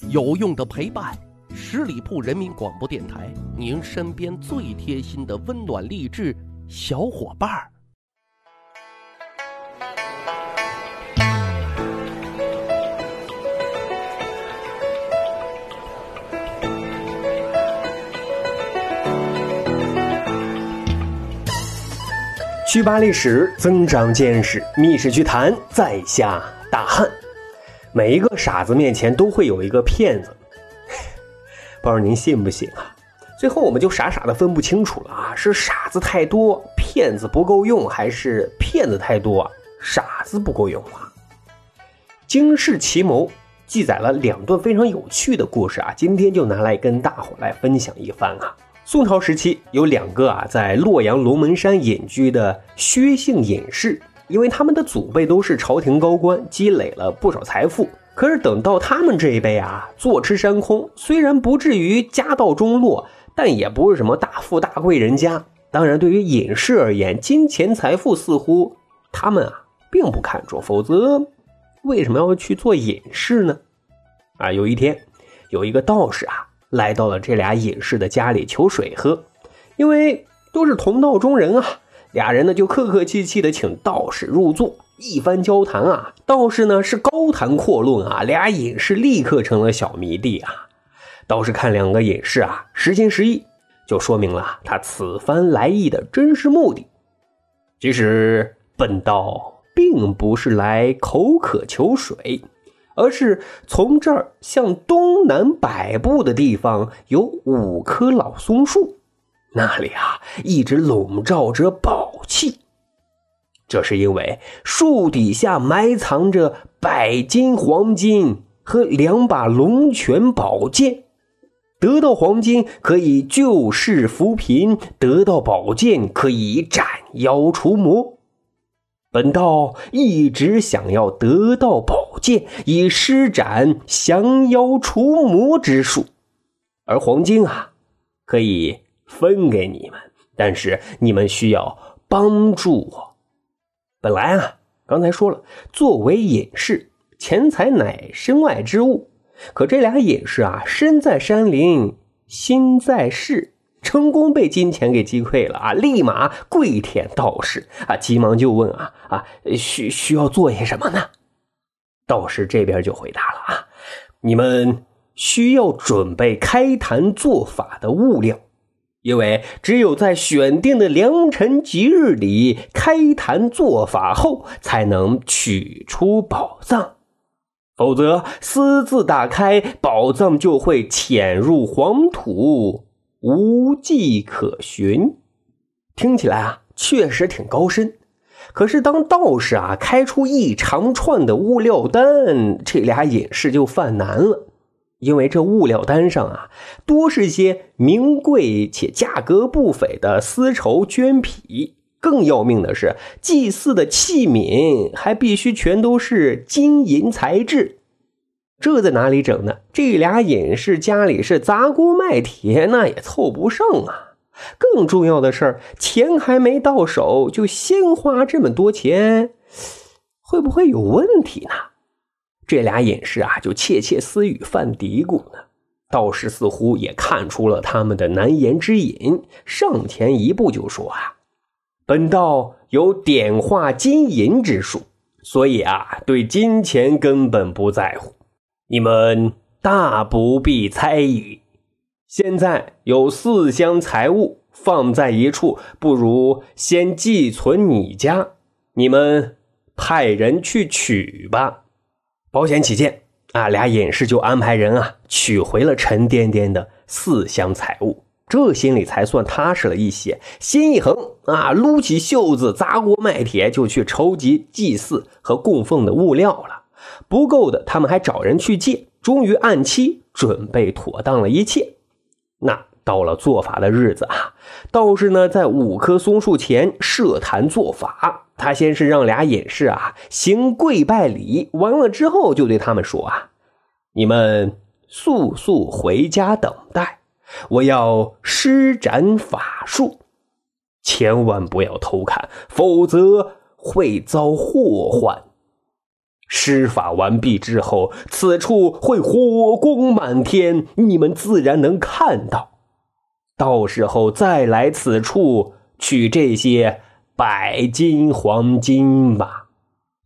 有用的陪伴，十里铺人民广播电台，您身边最贴心的温暖励志小伙伴儿。去扒历史，增长见识，密室趣谈，在下大汉。每一个傻子面前都会有一个骗子，不知道您信不信啊？最后我们就傻傻的分不清楚了啊，是傻子太多，骗子不够用，还是骗子太多，傻子不够用啊？惊世奇谋记载了两段非常有趣的故事啊，今天就拿来跟大伙来分享一番啊。宋朝时期有两个啊，在洛阳龙门山隐居的薛姓隐士。因为他们的祖辈都是朝廷高官，积累了不少财富。可是等到他们这一辈啊，坐吃山空，虽然不至于家道中落，但也不是什么大富大贵人家。当然，对于隐士而言，金钱财富似乎他们啊并不看重。否则，为什么要去做隐士呢？啊，有一天，有一个道士啊来到了这俩隐士的家里求水喝，因为都是同道中人啊。俩人呢就客客气气的请道士入座，一番交谈啊，道士呢是高谈阔论啊，俩隐士立刻成了小迷弟啊。道士看两个隐士啊实心实意，就说明了他此番来意的真实目的。其实本道并不是来口渴求水，而是从这儿向东南百步的地方有五棵老松树。那里啊，一直笼罩着宝气，这是因为树底下埋藏着百斤黄金和两把龙泉宝剑。得到黄金可以救世扶贫，得到宝剑可以斩妖除魔。本道一直想要得到宝剑，以施展降妖除魔之术，而黄金啊，可以。分给你们，但是你们需要帮助我。本来啊，刚才说了，作为隐士，钱财乃身外之物。可这俩隐士啊，身在山林，心在世，成功被金钱给击溃了啊！立马跪舔道士啊，急忙就问啊啊，需需要做些什么呢？道士这边就回答了啊，你们需要准备开坛做法的物料。因为只有在选定的良辰吉日里开坛做法后，才能取出宝藏，否则私自打开宝藏就会潜入黄土，无迹可寻。听起来啊，确实挺高深。可是当道士啊开出一长串的物料单，这俩隐士就犯难了。因为这物料单上啊，多是些名贵且价格不菲的丝绸绢匹，更要命的是，祭祀的器皿还必须全都是金银材质。这在哪里整呢？这俩隐士家里是砸锅卖铁，那也凑不上啊。更重要的是，钱还没到手，就先花这么多钱，会不会有问题呢？这俩隐士啊，就窃窃私语、犯嘀咕呢。道士似乎也看出了他们的难言之隐，上前一步就说：“啊，本道有点化金银之术，所以啊，对金钱根本不在乎。你们大不必猜疑。现在有四箱财物放在一处，不如先寄存你家，你们派人去取吧。”保险起见，啊，俩隐士就安排人啊取回了沉甸甸的四箱财物，这心里才算踏实了一些。心一横啊，撸起袖子，砸锅卖铁，就去筹集祭祀和供奉的物料了。不够的，他们还找人去借。终于按期准备妥当了一切，那到了做法的日子啊，道士呢在五棵松树前设坛做法。他先是让俩隐士啊行跪拜礼，完了之后就对他们说啊：“你们速速回家等待，我要施展法术，千万不要偷看，否则会遭祸患。”施法完毕之后，此处会火光满天，你们自然能看到。到时候再来此处取这些白金黄金吧。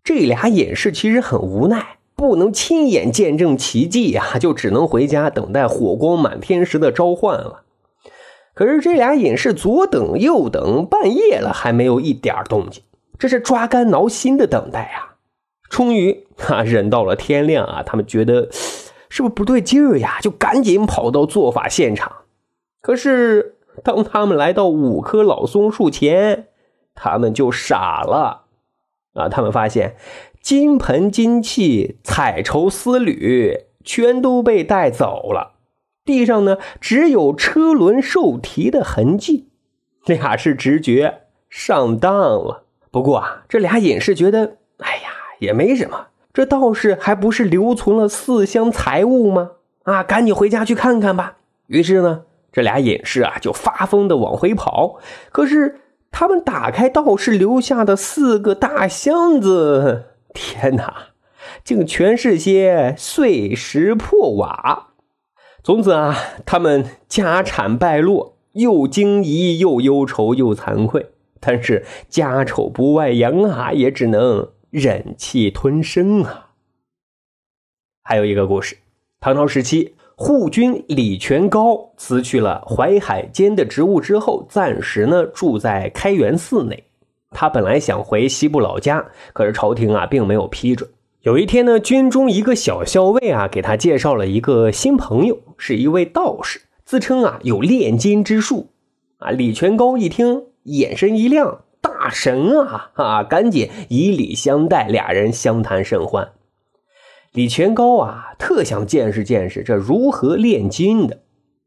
这俩隐士其实很无奈，不能亲眼见证奇迹呀，就只能回家等待火光满天时的召唤了。可是这俩隐士左等右等，半夜了还没有一点动静，这是抓肝挠心的等待啊。终于，啊，忍到了天亮啊！他们觉得是不是不对劲儿呀？就赶紧跑到做法现场。可是，当他们来到五棵老松树前，他们就傻了啊！他们发现金盆金器、彩绸丝缕全都被带走了，地上呢只有车轮受蹄的痕迹。俩是直觉上当了。不过啊，这俩隐士觉得，哎呀。也没什么，这道士还不是留存了四箱财物吗？啊，赶紧回家去看看吧。于是呢，这俩隐士啊就发疯的往回跑。可是他们打开道士留下的四个大箱子，天哪，竟全是些碎石破瓦。从此啊，他们家产败落，又惊疑又忧愁又惭愧。但是家丑不外扬啊，也只能。忍气吞声啊！还有一个故事，唐朝时期，护军李全高辞去了淮海监的职务之后，暂时呢住在开元寺内。他本来想回西部老家，可是朝廷啊并没有批准。有一天呢，军中一个小校尉啊给他介绍了一个新朋友，是一位道士，自称啊有炼金之术。啊，李全高一听，眼神一亮。大神啊啊！赶紧以礼相待，俩人相谈甚欢。李全高啊，特想见识见识这如何炼金的。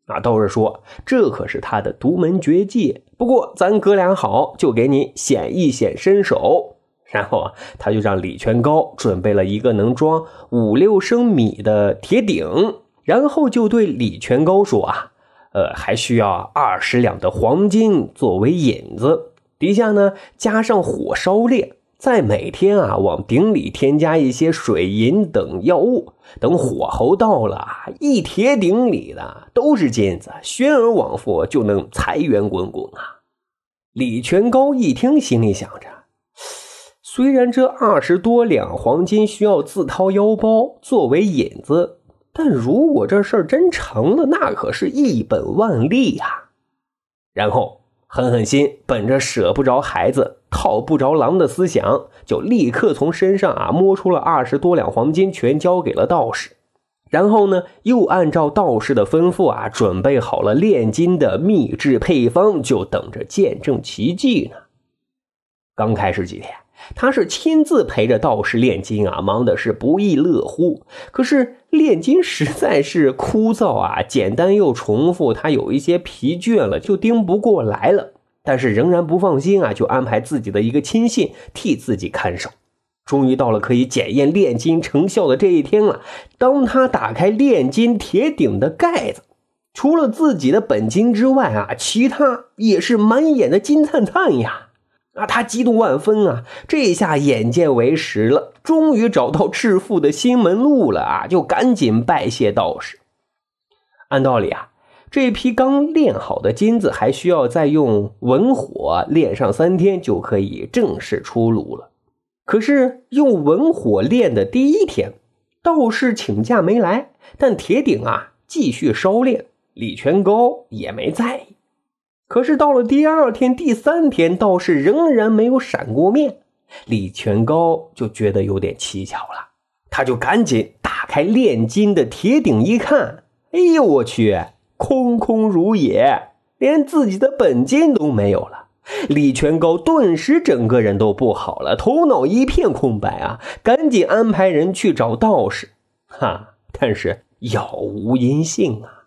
啊，道士说这可是他的独门绝技。不过咱哥俩好，就给你显一显身手。然后啊，他就让李全高准备了一个能装五六升米的铁鼎，然后就对李全高说啊，呃，还需要二十两的黄金作为引子。底下呢，加上火烧炼，再每天啊往鼎里添加一些水银等药物，等火候到了，一铁鼎里的都是金子，宣而往复，就能财源滚滚啊！李全高一听，心里想着：虽然这二十多两黄金需要自掏腰包作为引子，但如果这事儿真成了，那可是一本万利呀！然后。狠狠心，本着舍不着孩子、套不着狼的思想，就立刻从身上啊摸出了二十多两黄金，全交给了道士。然后呢，又按照道士的吩咐啊，准备好了炼金的秘制配方，就等着见证奇迹呢。刚开始几天。他是亲自陪着道士炼金啊，忙的是不亦乐乎。可是炼金实在是枯燥啊，简单又重复，他有一些疲倦了，就盯不过来了。但是仍然不放心啊，就安排自己的一个亲信替自己看守。终于到了可以检验炼金成效的这一天了。当他打开炼金铁鼎的盖子，除了自己的本金之外啊，其他也是满眼的金灿灿呀。啊，他激动万分啊！这下眼见为实了，终于找到致富的新门路了啊！就赶紧拜谢道士。按道理啊，这批刚炼好的金子还需要再用文火炼上三天，就可以正式出炉了。可是用文火炼的第一天，道士请假没来，但铁鼎啊继续烧炼，李全高也没在意。可是到了第二天、第三天，道士仍然没有闪过面，李全高就觉得有点蹊跷了。他就赶紧打开炼金的铁鼎一看，哎呦我去，空空如也，连自己的本金都没有了。李全高顿时整个人都不好了，头脑一片空白啊！赶紧安排人去找道士，哈，但是杳无音信啊。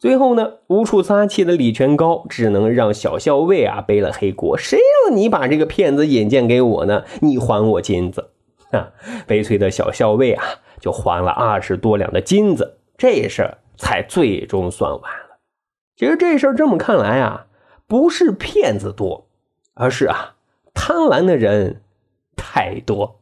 最后呢，无处撒气的李全高只能让小校尉啊背了黑锅。谁让你把这个骗子引荐给我呢？你还我金子！啊，悲催的小校尉啊，就还了二十多两的金子，这事儿才最终算完了。其实这事儿这么看来啊，不是骗子多，而是啊贪婪的人太多。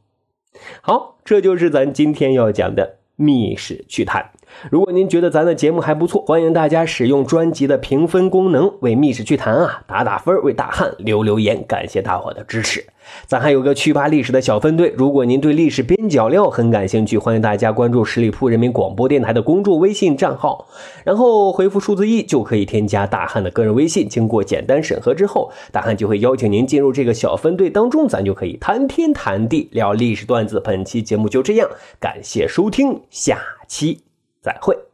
好，这就是咱今天要讲的密室趣谈。如果您觉得咱的节目还不错，欢迎大家使用专辑的评分功能为《密室趣谈》啊打打分，为大汉留留言，感谢大伙的支持。咱还有个趣扒历史的小分队，如果您对历史边角料很感兴趣，欢迎大家关注十里铺人民广播电台的公众微信账号，然后回复数字一就可以添加大汉的个人微信。经过简单审核之后，大汉就会邀请您进入这个小分队当中，咱就可以谈天谈地聊历史段子。本期节目就这样，感谢收听，下期。再会。